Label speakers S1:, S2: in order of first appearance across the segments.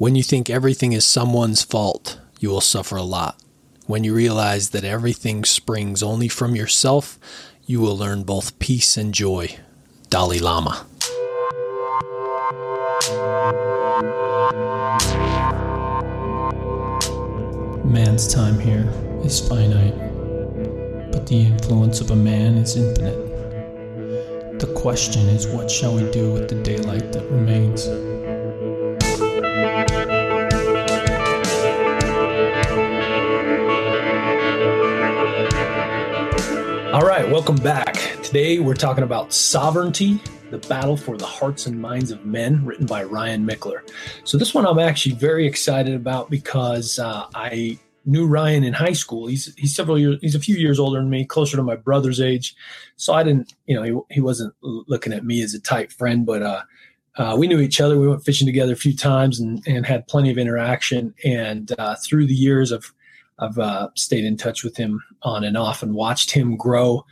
S1: When you think everything is someone's fault, you will suffer a lot. When you realize that everything springs only from yourself, you will learn both peace and joy. Dalai Lama. Man's time here is finite, but the influence of a man is infinite. The question is, what shall we do with the daylight that remains? All right, welcome back. Today we're talking about sovereignty, the battle for the hearts and minds of men, written by Ryan Michler. So this one I'm actually very excited about because uh, I knew Ryan in high school. He's he's several years, he's a few years older than me, closer to my brother's age. So I didn't, you know, he, he wasn't looking at me as a tight friend, but uh, uh, we knew each other. We went fishing together a few times and, and had plenty of interaction. And uh, through the years, I've I've uh, stayed in touch with him on and off and watched him grow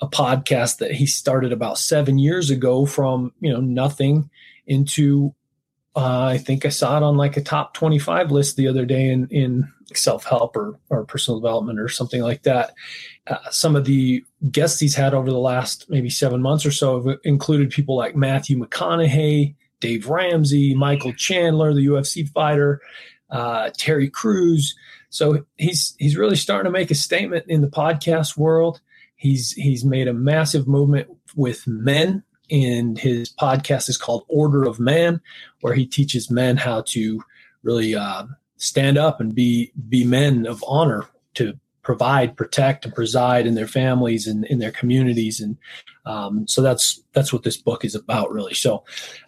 S1: a podcast that he started about seven years ago from you know nothing into uh, I think I saw it on like a top 25 list the other day in, in self help or, or personal development or something like that. Uh, some of the guests he's had over the last maybe seven months or so have included people like Matthew McConaughey, Dave Ramsey, Michael Chandler, the UFC fighter, uh, Terry Crews. So he's he's really starting to make a statement in the podcast world. He's he's made a massive movement with men, and his podcast is called Order of Man, where he teaches men how to really uh, stand up and be be men of honor to provide, protect, and preside in their families and in their communities. And um, so that's that's what this book is about, really. So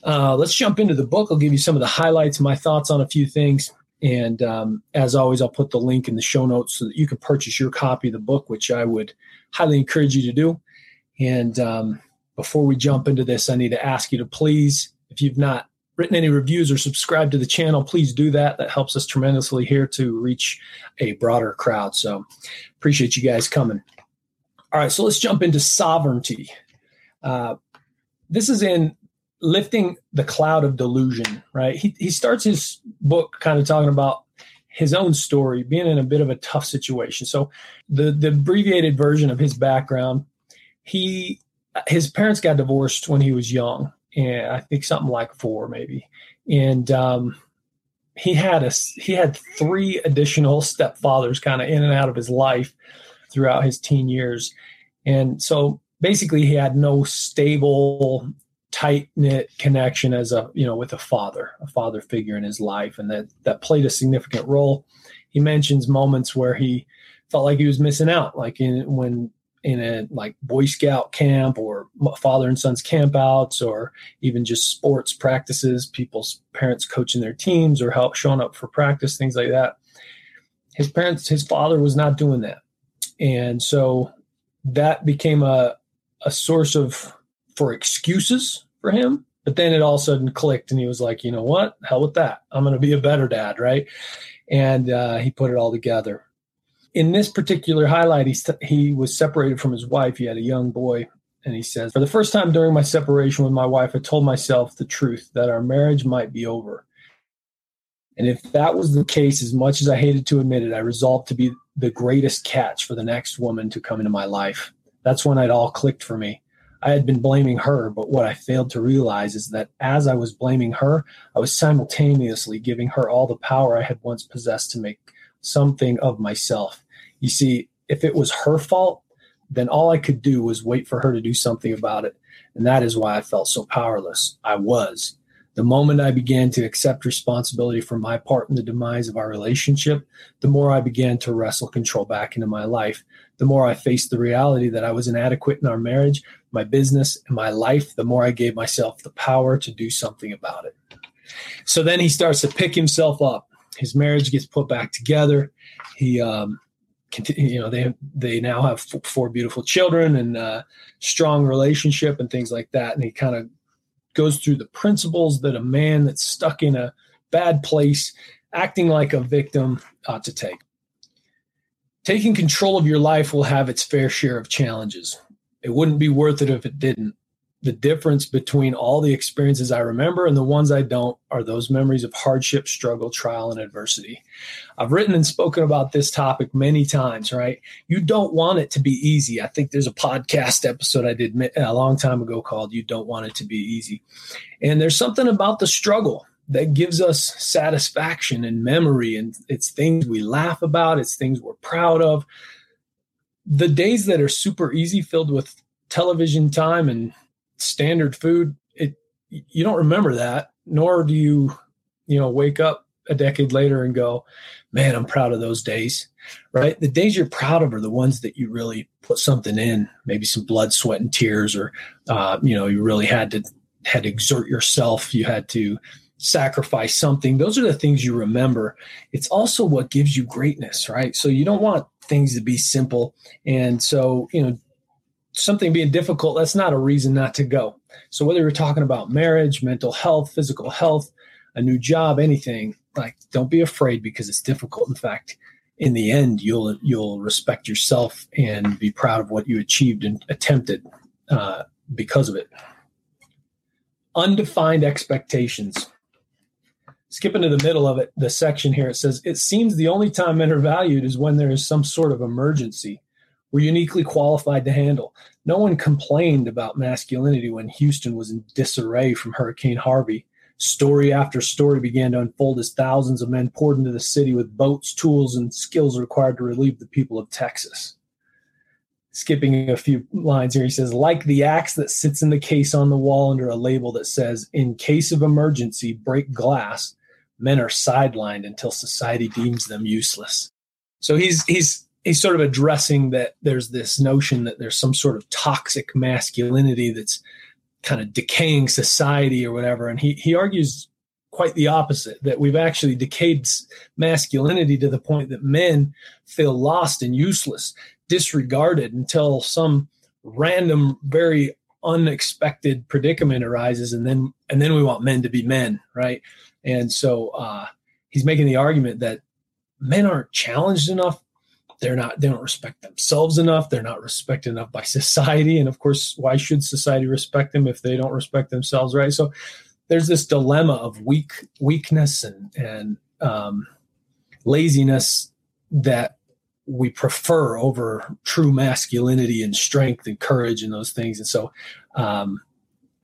S1: uh, let's jump into the book. I'll give you some of the highlights, my thoughts on a few things, and um, as always, I'll put the link in the show notes so that you can purchase your copy of the book, which I would highly encourage you to do. And um, before we jump into this, I need to ask you to please, if you've not written any reviews or subscribed to the channel, please do that. That helps us tremendously here to reach a broader crowd. So appreciate you guys coming. All right, so let's jump into sovereignty. Uh, this is in lifting the cloud of delusion, right? He, he starts his book kind of talking about his own story, being in a bit of a tough situation. So the the abbreviated version of his background, he his parents got divorced when he was young, and I think something like four maybe, and um, he had a he had three additional stepfathers kind of in and out of his life throughout his teen years, and so basically he had no stable tight knit connection as a you know with a father, a father figure in his life, and that that played a significant role. He mentions moments where he felt like he was missing out, like in when in a like Boy Scout camp or father and sons campouts or even just sports practices, people's parents coaching their teams or help showing up for practice, things like that. His parents, his father was not doing that. And so that became a, a source of for excuses for him. But then it all of a sudden clicked, and he was like, you know what? Hell with that. I'm going to be a better dad, right? And uh, he put it all together. In this particular highlight, he, he was separated from his wife. He had a young boy. And he says, For the first time during my separation with my wife, I told myself the truth that our marriage might be over. And if that was the case, as much as I hated to admit it, I resolved to be the greatest catch for the next woman to come into my life. That's when it all clicked for me. I had been blaming her, but what I failed to realize is that as I was blaming her, I was simultaneously giving her all the power I had once possessed to make something of myself. You see, if it was her fault, then all I could do was wait for her to do something about it. And that is why I felt so powerless. I was. The moment I began to accept responsibility for my part in the demise of our relationship, the more I began to wrestle control back into my life. The more I faced the reality that I was inadequate in our marriage, my business, and my life, the more I gave myself the power to do something about it. So then he starts to pick himself up. His marriage gets put back together. He, um, you know, they they now have four beautiful children and a strong relationship and things like that. And he kind of goes through the principles that a man that's stuck in a bad place, acting like a victim, ought to take. Taking control of your life will have its fair share of challenges. It wouldn't be worth it if it didn't. the difference between all the experiences I remember and the ones I don't are those memories of hardship, struggle, trial, and adversity. I've written and spoken about this topic many times, right? You don't want it to be easy. I think there's a podcast episode I did a long time ago called You Don't Want It to Be Easy. And there's something about the struggle that gives us satisfaction and memory. And it's things we laugh about, it's things we're proud of. The days that are super easy, filled with television time and standard food, it you don't remember that, nor do you, you know, wake up a decade later and go, man, I'm proud of those days. Right. The days you're proud of are the ones that you really put something in, maybe some blood, sweat, and tears, or uh, you know, you really had to had to exert yourself. You had to sacrifice something. Those are the things you remember. It's also what gives you greatness, right? So you don't want things to be simple. And so, you know, something being difficult, that's not a reason not to go. So whether you're talking about marriage, mental health, physical health, a new job, anything, like don't be afraid because it's difficult. In fact, in the end, you'll you'll respect yourself and be proud of what you achieved and attempted uh, because of it. Undefined expectations. Skipping to the middle of it, the section here, it says, It seems the only time men are valued is when there is some sort of emergency we're uniquely qualified to handle. No one complained about masculinity when Houston was in disarray from Hurricane Harvey. Story after story began to unfold as thousands of men poured into the city with boats, tools, and skills required to relieve the people of Texas. Skipping a few lines here, he says, like the axe that sits in the case on the wall under a label that says, in case of emergency, break glass, men are sidelined until society deems them useless. So he's he's he's sort of addressing that there's this notion that there's some sort of toxic masculinity that's kind of decaying society or whatever and he he argues quite the opposite that we've actually decayed masculinity to the point that men feel lost and useless disregarded until some random very unexpected predicament arises and then and then we want men to be men right and so uh he's making the argument that men aren't challenged enough. They're not they don't respect themselves enough. They're not respected enough by society. And of course why should society respect them if they don't respect themselves right? So there's this dilemma of weak weakness and and um, laziness that we prefer over true masculinity and strength and courage and those things. And so um,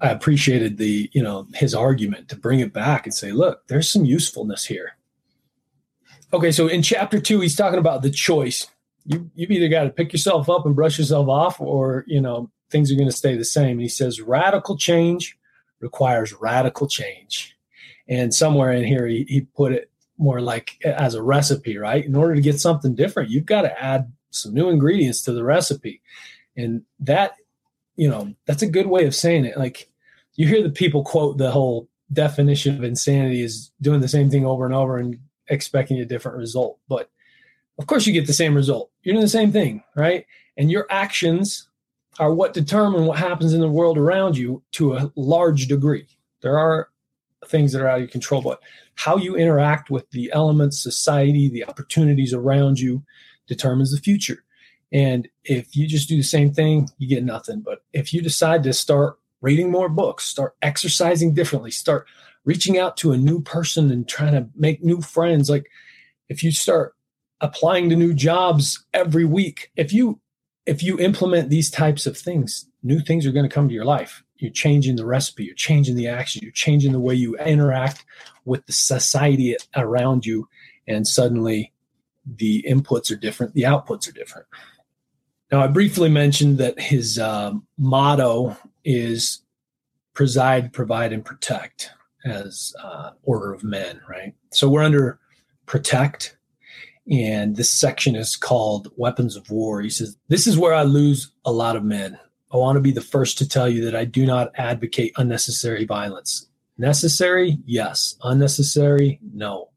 S1: i appreciated the you know his argument to bring it back and say look there's some usefulness here Okay, so in chapter two, he's talking about the choice. You you've either got to pick yourself up and brush yourself off, or you know things are going to stay the same. And he says radical change requires radical change. And somewhere in here, he, he put it more like as a recipe, right? In order to get something different, you've got to add some new ingredients to the recipe. And that, you know, that's a good way of saying it. Like you hear the people quote the whole definition of insanity is doing the same thing over and over and expecting a different result. But of course, you get the same result. You're doing the same thing, right? And your actions are what determine what happens in the world around you to a large degree. There are things that are out of your control, but how you interact with the elements, society, the opportunities around you determines the future. And if you just do the same thing, you get nothing. But if you decide to start reading more books, start exercising differently, start reaching out to a new person and trying to make new friends. Like if you start applying to new jobs every week if you if you implement these types of things new things are going to come to your life. You're changing the recipe you're changing the action you're changing the way you interact with the society around you and suddenly the inputs are different the outputs are different now i briefly mentioned that his uh, motto is preside provide and protect as uh, order of men, right? So we're under protect, and this section is called weapons of war. He says, This is where I lose a lot of men. I want to be the first to tell you that I do not advocate unnecessary violence. Necessary? Yes. Unnecessary? No.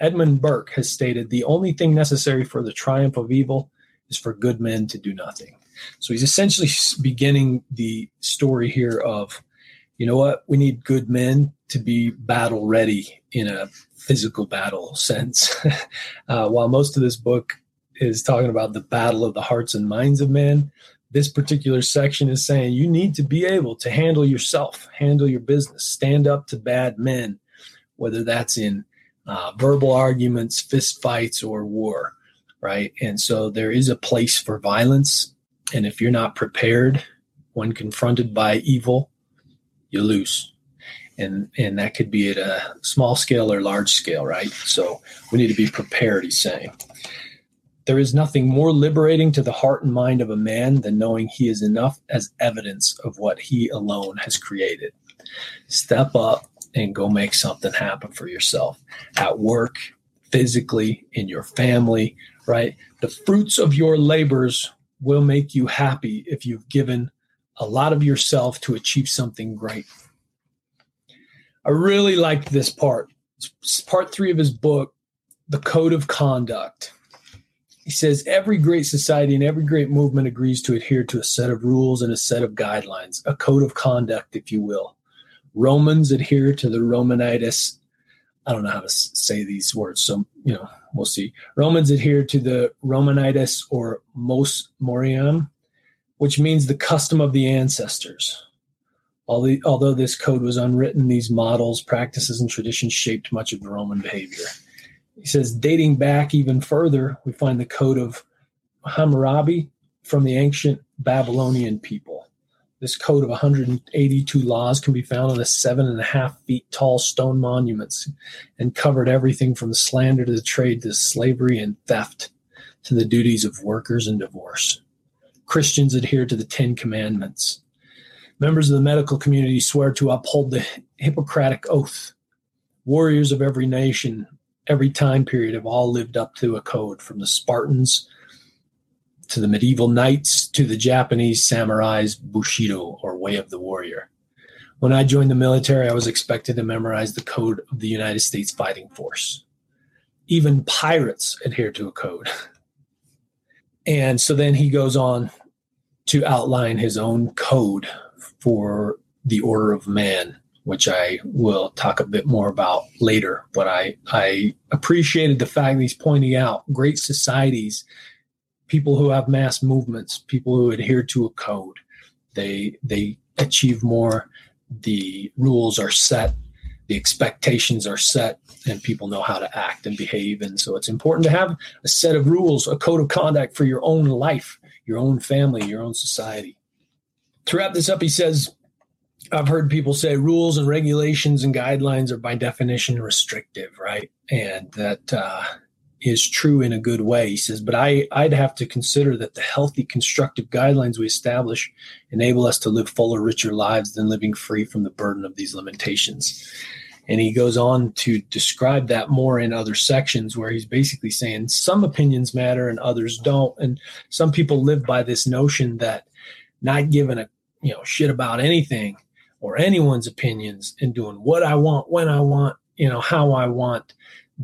S1: Edmund Burke has stated the only thing necessary for the triumph of evil is for good men to do nothing. So he's essentially beginning the story here of you know what? We need good men to be battle ready in a physical battle sense. uh, while most of this book is talking about the battle of the hearts and minds of men, this particular section is saying you need to be able to handle yourself, handle your business, stand up to bad men, whether that's in uh, verbal arguments, fist fights, or war, right? And so there is a place for violence. And if you're not prepared when confronted by evil, you lose. And, and that could be at a small scale or large scale, right? So we need to be prepared, he's saying. There is nothing more liberating to the heart and mind of a man than knowing he is enough as evidence of what he alone has created. Step up and go make something happen for yourself at work, physically, in your family, right? The fruits of your labors will make you happy if you've given a lot of yourself to achieve something great. I really liked this part. It's part three of his book, The Code of Conduct. He says every great society and every great movement agrees to adhere to a set of rules and a set of guidelines, a code of conduct, if you will. Romans adhere to the Romanitas. I don't know how to say these words, so you know we'll see. Romans adhere to the Romanitas or Mos Moriam, which means the custom of the ancestors. Although this code was unwritten, these models, practices, and traditions shaped much of the Roman behavior. He says, dating back even further, we find the code of Hammurabi from the ancient Babylonian people. This code of 182 laws can be found on the seven and a half feet tall stone monuments and covered everything from slander to the trade to slavery and theft to the duties of workers and divorce. Christians adhere to the Ten Commandments. Members of the medical community swear to uphold the Hippocratic Oath. Warriors of every nation every time period have all lived up to a code from the Spartans to the medieval knights to the Japanese samurai's Bushido or way of the warrior. When I joined the military, I was expected to memorize the code of the United States Fighting Force. Even pirates adhere to a code. And so then he goes on to outline his own code for the order of man which I will talk a bit more about later. But I, I appreciated the fact that he's pointing out great societies, people who have mass movements, people who adhere to a code. They they achieve more. The rules are set, the expectations are set, and people know how to act and behave. And so it's important to have a set of rules, a code of conduct for your own life, your own family, your own society. To wrap this up, he says, I've heard people say rules and regulations and guidelines are by definition restrictive, right? And that uh, is true in a good way. He says, but I, I'd have to consider that the healthy, constructive guidelines we establish enable us to live fuller, richer lives than living free from the burden of these limitations. And he goes on to describe that more in other sections where he's basically saying some opinions matter and others don't. And some people live by this notion that not giving a you know shit about anything or anyone's opinions and doing what I want, when I want, you know, how I want,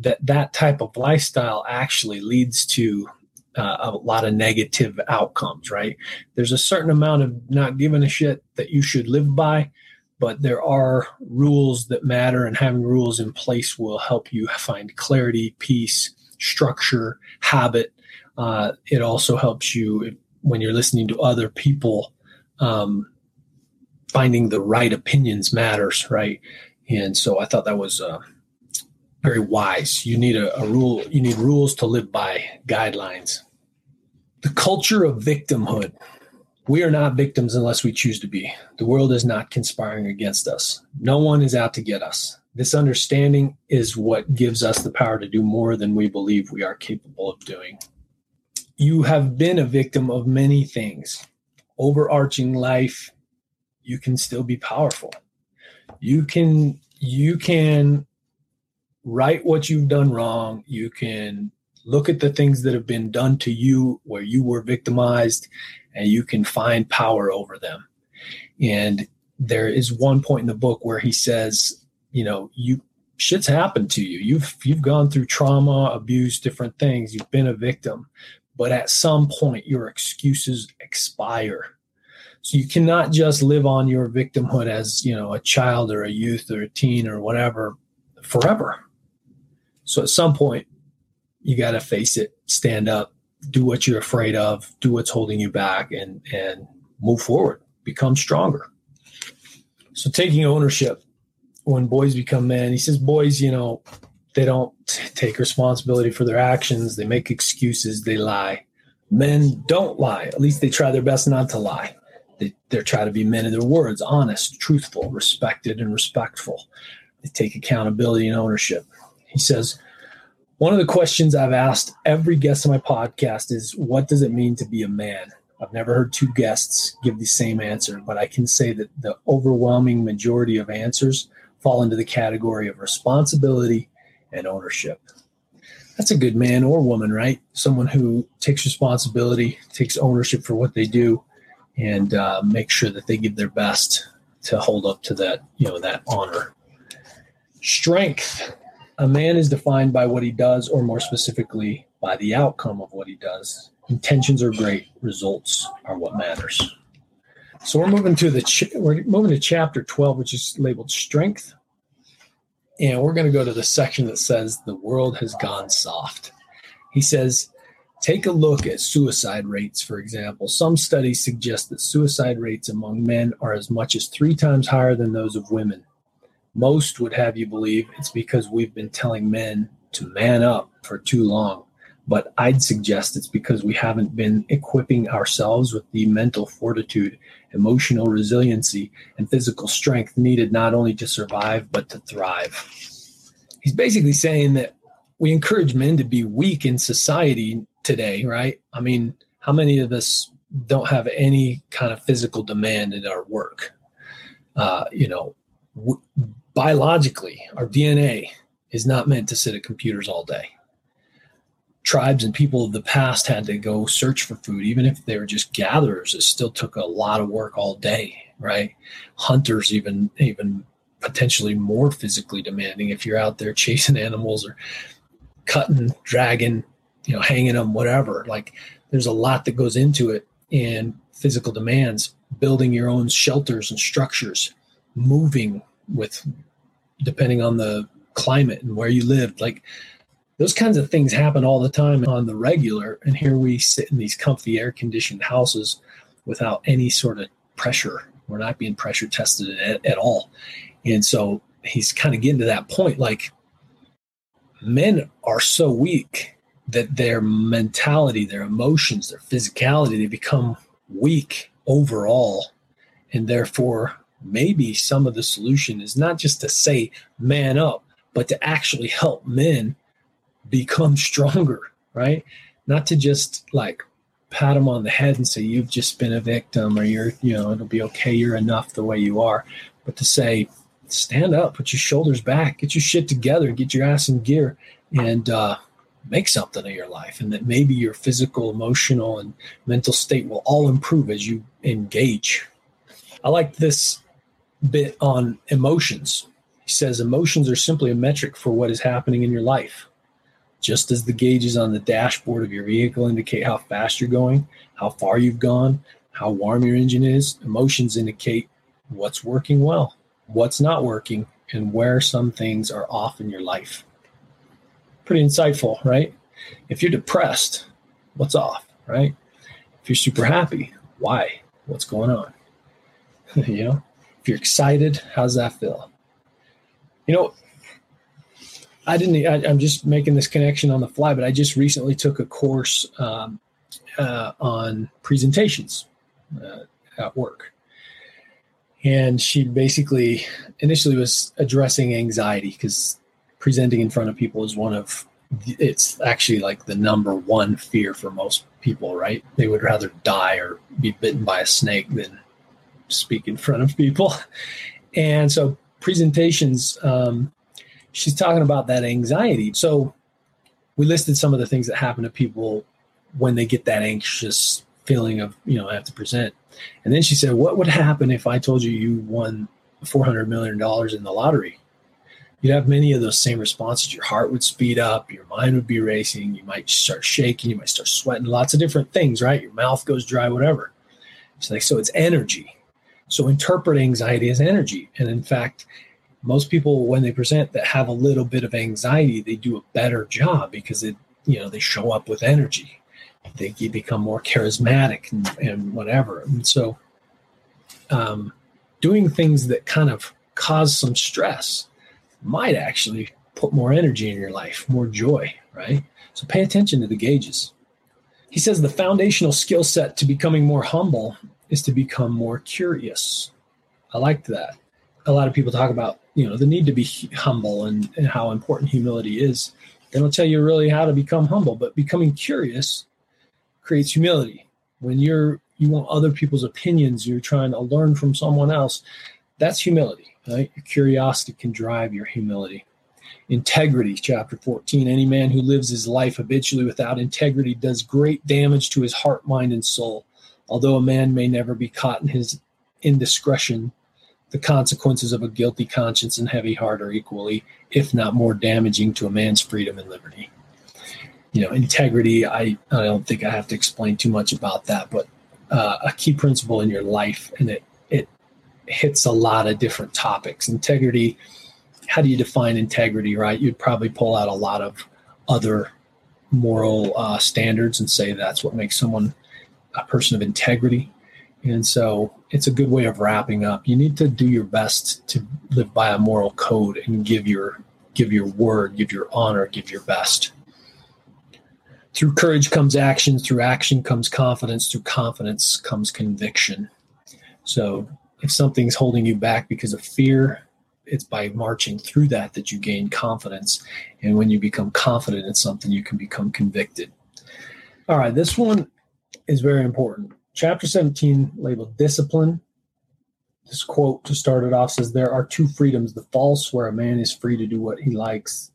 S1: that that type of lifestyle actually leads to uh, a lot of negative outcomes, right? There's a certain amount of not giving a shit that you should live by, but there are rules that matter, and having rules in place will help you find clarity, peace, structure, habit. Uh, it also helps you when you're listening to other people um, finding the right opinions matters, right? And so I thought that was uh, very wise. You need a, a rule. You need rules to live by, guidelines. The culture of victimhood. We are not victims unless we choose to be. The world is not conspiring against us. No one is out to get us. This understanding is what gives us the power to do more than we believe we are capable of doing. You have been a victim of many things overarching life, you can still be powerful. You can you can write what you've done wrong. You can look at the things that have been done to you where you were victimized and you can find power over them. And there is one point in the book where he says, you know, you shit's happened to you. You've you've gone through trauma, abuse, different things. You've been a victim. But at some point your excuses expire so you cannot just live on your victimhood as, you know, a child or a youth or a teen or whatever forever. So at some point, you got to face it, stand up, do what you're afraid of, do what's holding you back, and and move forward, become stronger. So taking ownership when boys become men, he says boys, you know, they don't take responsibility for their actions, they make excuses, they lie. Men don't lie. At least they try their best not to lie. They, they try to be men of their words, honest, truthful, respected, and respectful. They take accountability and ownership. He says, one of the questions I've asked every guest on my podcast is, What does it mean to be a man? I've never heard two guests give the same answer, but I can say that the overwhelming majority of answers fall into the category of responsibility and ownership. That's a good man or woman, right? Someone who takes responsibility, takes ownership for what they do, and uh, make sure that they give their best to hold up to that, you know, that honor. Strength. A man is defined by what he does, or more specifically, by the outcome of what he does. Intentions are great, results are what matters. So we're moving to the ch- we're moving to chapter 12, which is labeled strength. And we're going to go to the section that says the world has gone soft. He says, take a look at suicide rates, for example. Some studies suggest that suicide rates among men are as much as three times higher than those of women. Most would have you believe it's because we've been telling men to man up for too long. But I'd suggest it's because we haven't been equipping ourselves with the mental fortitude, emotional resiliency, and physical strength needed not only to survive, but to thrive. He's basically saying that we encourage men to be weak in society today, right? I mean, how many of us don't have any kind of physical demand in our work? Uh, you know, w- biologically, our DNA is not meant to sit at computers all day tribes and people of the past had to go search for food, even if they were just gatherers. It still took a lot of work all day, right? Hunters, even even potentially more physically demanding if you're out there chasing animals or cutting, dragging, you know, hanging them, whatever. Like there's a lot that goes into it and physical demands, building your own shelters and structures, moving with depending on the climate and where you lived. Like those kinds of things happen all the time on the regular. And here we sit in these comfy air conditioned houses without any sort of pressure. We're not being pressure tested at, at all. And so he's kind of getting to that point like men are so weak that their mentality, their emotions, their physicality, they become weak overall. And therefore, maybe some of the solution is not just to say man up, but to actually help men become stronger, right? Not to just like pat them on the head and say you've just been a victim or you're, you know, it'll be okay, you're enough the way you are, but to say stand up, put your shoulders back, get your shit together, get your ass in gear, and uh, make something of your life, and that maybe your physical, emotional, and mental state will all improve as you engage. I like this bit on emotions. He says emotions are simply a metric for what is happening in your life. Just as the gauges on the dashboard of your vehicle indicate how fast you're going, how far you've gone, how warm your engine is, emotions indicate what's working well, what's not working, and where some things are off in your life. Pretty insightful, right? If you're depressed, what's off, right? If you're super happy, why? What's going on? you know, you're excited, how's that feel? You know, I didn't. I, am just making this connection on the fly, but I just recently took a course um, uh, on presentations uh, at work, and she basically initially was addressing anxiety because presenting in front of people is one of it's actually like the number one fear for most people. Right? They would rather die or be bitten by a snake than speak in front of people, and so presentations. Um, she's talking about that anxiety. So we listed some of the things that happen to people when they get that anxious feeling of, you know, I have to present. And then she said, What would happen if I told you you won $400 million in the lottery? You'd have many of those same responses. Your heart would speed up, your mind would be racing, you might start shaking, you might start sweating, lots of different things, right? Your mouth goes dry, whatever. It's like, so it's energy. So interpret anxiety as energy. And in fact, most people when they present that have a little bit of anxiety they do a better job because it you know they show up with energy They become more charismatic and, and whatever. And so, um, doing things that kind of cause some stress might actually put more energy in your life, more joy, right? So pay attention to the gauges. He says the foundational skill set to becoming more humble is to become more curious. I liked that. A lot of people talk about, you know, the need to be humble and, and how important humility is. They don't tell you really how to become humble, but becoming curious creates humility. When you're you want other people's opinions, you're trying to learn from someone else, that's humility. Right? Your curiosity can drive your humility. Integrity, chapter 14. Any man who lives his life habitually without integrity does great damage to his heart, mind, and soul. Although a man may never be caught in his indiscretion, the consequences of a guilty conscience and heavy heart are equally, if not more damaging to a man's freedom and liberty. You know, integrity, I, I don't think I have to explain too much about that, but uh, a key principle in your life, and it, it hits a lot of different topics. Integrity, how do you define integrity, right? You'd probably pull out a lot of other moral uh, standards and say that's what makes someone a person of integrity. And so it's a good way of wrapping up. You need to do your best to live by a moral code and give your give your word, give your honor, give your best. Through courage comes action, through action comes confidence, through confidence comes conviction. So if something's holding you back because of fear, it's by marching through that that you gain confidence. And when you become confident in something, you can become convicted. All right, this one is very important. Chapter 17, labeled discipline. This quote to start it off says, There are two freedoms the false, where a man is free to do what he likes,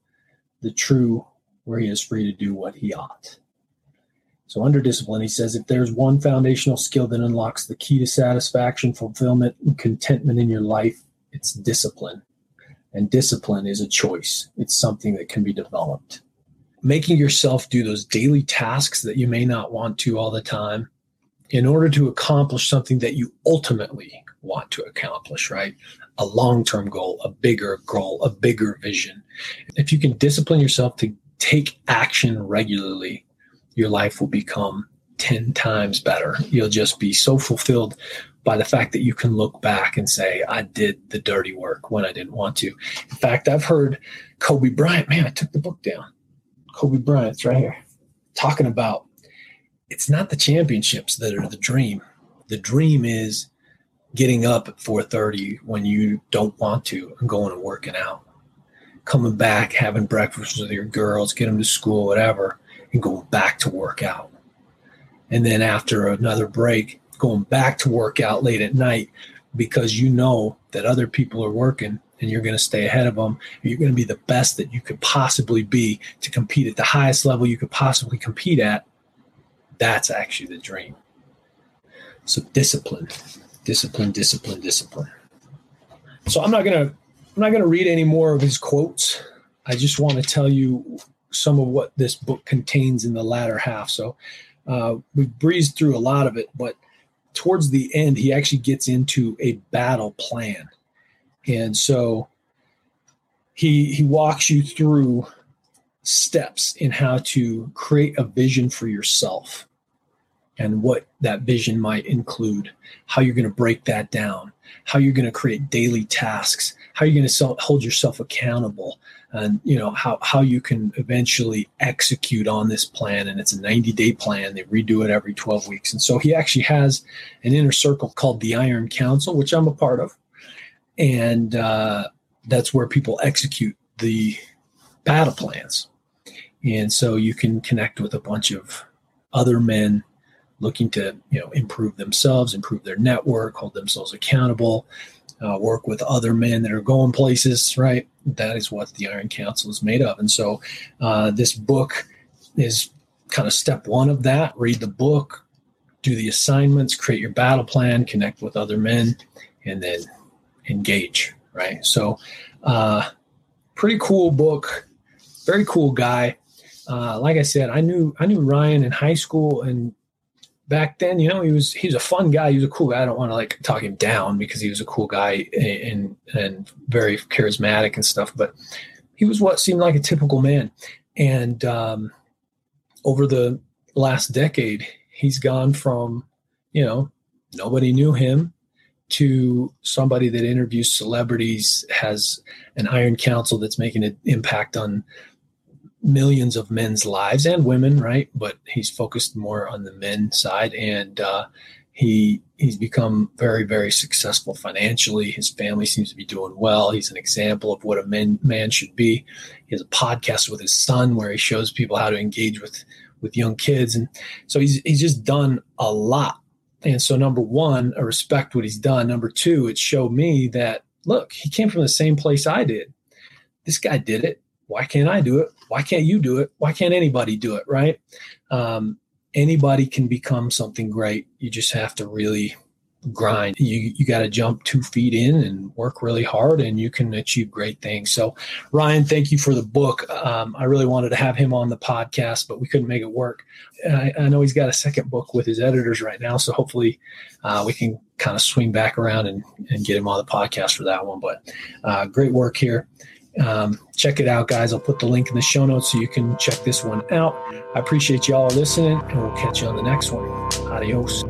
S1: the true, where he is free to do what he ought. So, under discipline, he says, If there's one foundational skill that unlocks the key to satisfaction, fulfillment, and contentment in your life, it's discipline. And discipline is a choice, it's something that can be developed. Making yourself do those daily tasks that you may not want to all the time in order to accomplish something that you ultimately want to accomplish, right? A long term goal, a bigger goal, a bigger vision. If you can discipline yourself to take action regularly, your life will become 10 times better. You'll just be so fulfilled by the fact that you can look back and say, I did the dirty work when I didn't want to. In fact, I've heard Kobe Bryant, man, I took the book down. Kobe Bryant's right here, talking about it's not the championships that are the dream. The dream is getting up at 4:30 when you don't want to and going and working out. Coming back, having breakfast with your girls, get them to school, whatever, and going back to work out. And then after another break, going back to work out late at night because you know that other people are working and you're going to stay ahead of them. You're going to be the best that you could possibly be to compete at the highest level you could possibly compete at. That's actually the dream. So discipline, discipline, discipline, discipline. So I'm not going to I'm not going to read any more of his quotes. I just want to tell you some of what this book contains in the latter half. So uh, we breezed through a lot of it, but towards the end, he actually gets into a battle plan. And so he he walks you through steps in how to create a vision for yourself and what that vision might include, how you're going to break that down, how you're going to create daily tasks, how you're going to hold yourself accountable, and you know how how you can eventually execute on this plan. And it's a 90 day plan. They redo it every 12 weeks. And so he actually has an inner circle called the Iron Council, which I'm a part of, and uh, that's where people execute the battle plans. And so you can connect with a bunch of other men looking to you know improve themselves, improve their network, hold themselves accountable, uh, work with other men that are going places. Right, that is what the Iron Council is made of. And so uh, this book is kind of step one of that. Read the book, do the assignments, create your battle plan, connect with other men, and then engage. Right. So, uh, pretty cool book. Very cool guy. Uh, like I said, I knew I knew Ryan in high school, and back then, you know, he was he was a fun guy. He was a cool guy. I don't want to like talk him down because he was a cool guy and and very charismatic and stuff. But he was what seemed like a typical man. And um, over the last decade, he's gone from, you know, nobody knew him to somebody that interviews celebrities, has an Iron Council that's making an impact on millions of men's lives and women, right? But he's focused more on the men side, and uh, he he's become very very successful financially. His family seems to be doing well. He's an example of what a man man should be. He has a podcast with his son where he shows people how to engage with with young kids, and so he's he's just done a lot. And so, number one, I respect what he's done. Number two, it showed me that look, he came from the same place I did. This guy did it why can't I do it? Why can't you do it? Why can't anybody do it? Right? Um, anybody can become something great. You just have to really grind. You you got to jump two feet in and work really hard, and you can achieve great things. So, Ryan, thank you for the book. Um, I really wanted to have him on the podcast, but we couldn't make it work. I, I, know he's got a second book with his editors right now, so hopefully uh, we can kind of swing back around and, and get him on the podcast for that one. But uh, great work here. Um, check it out, guys. I'll put the link in the show notes so you can check this one out. I appreciate you all listening, and we'll catch you on the next one. Adios.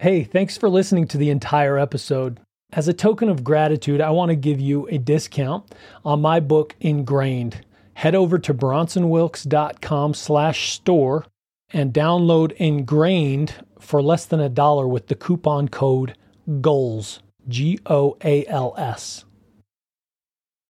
S1: Hey, thanks for listening to the entire episode. As a token of gratitude, I want to give you a discount on my book Ingrained. Head over to bronsonwilks.com slash store and download Ingrained for less than a dollar with the coupon code GOALS, G O A L S.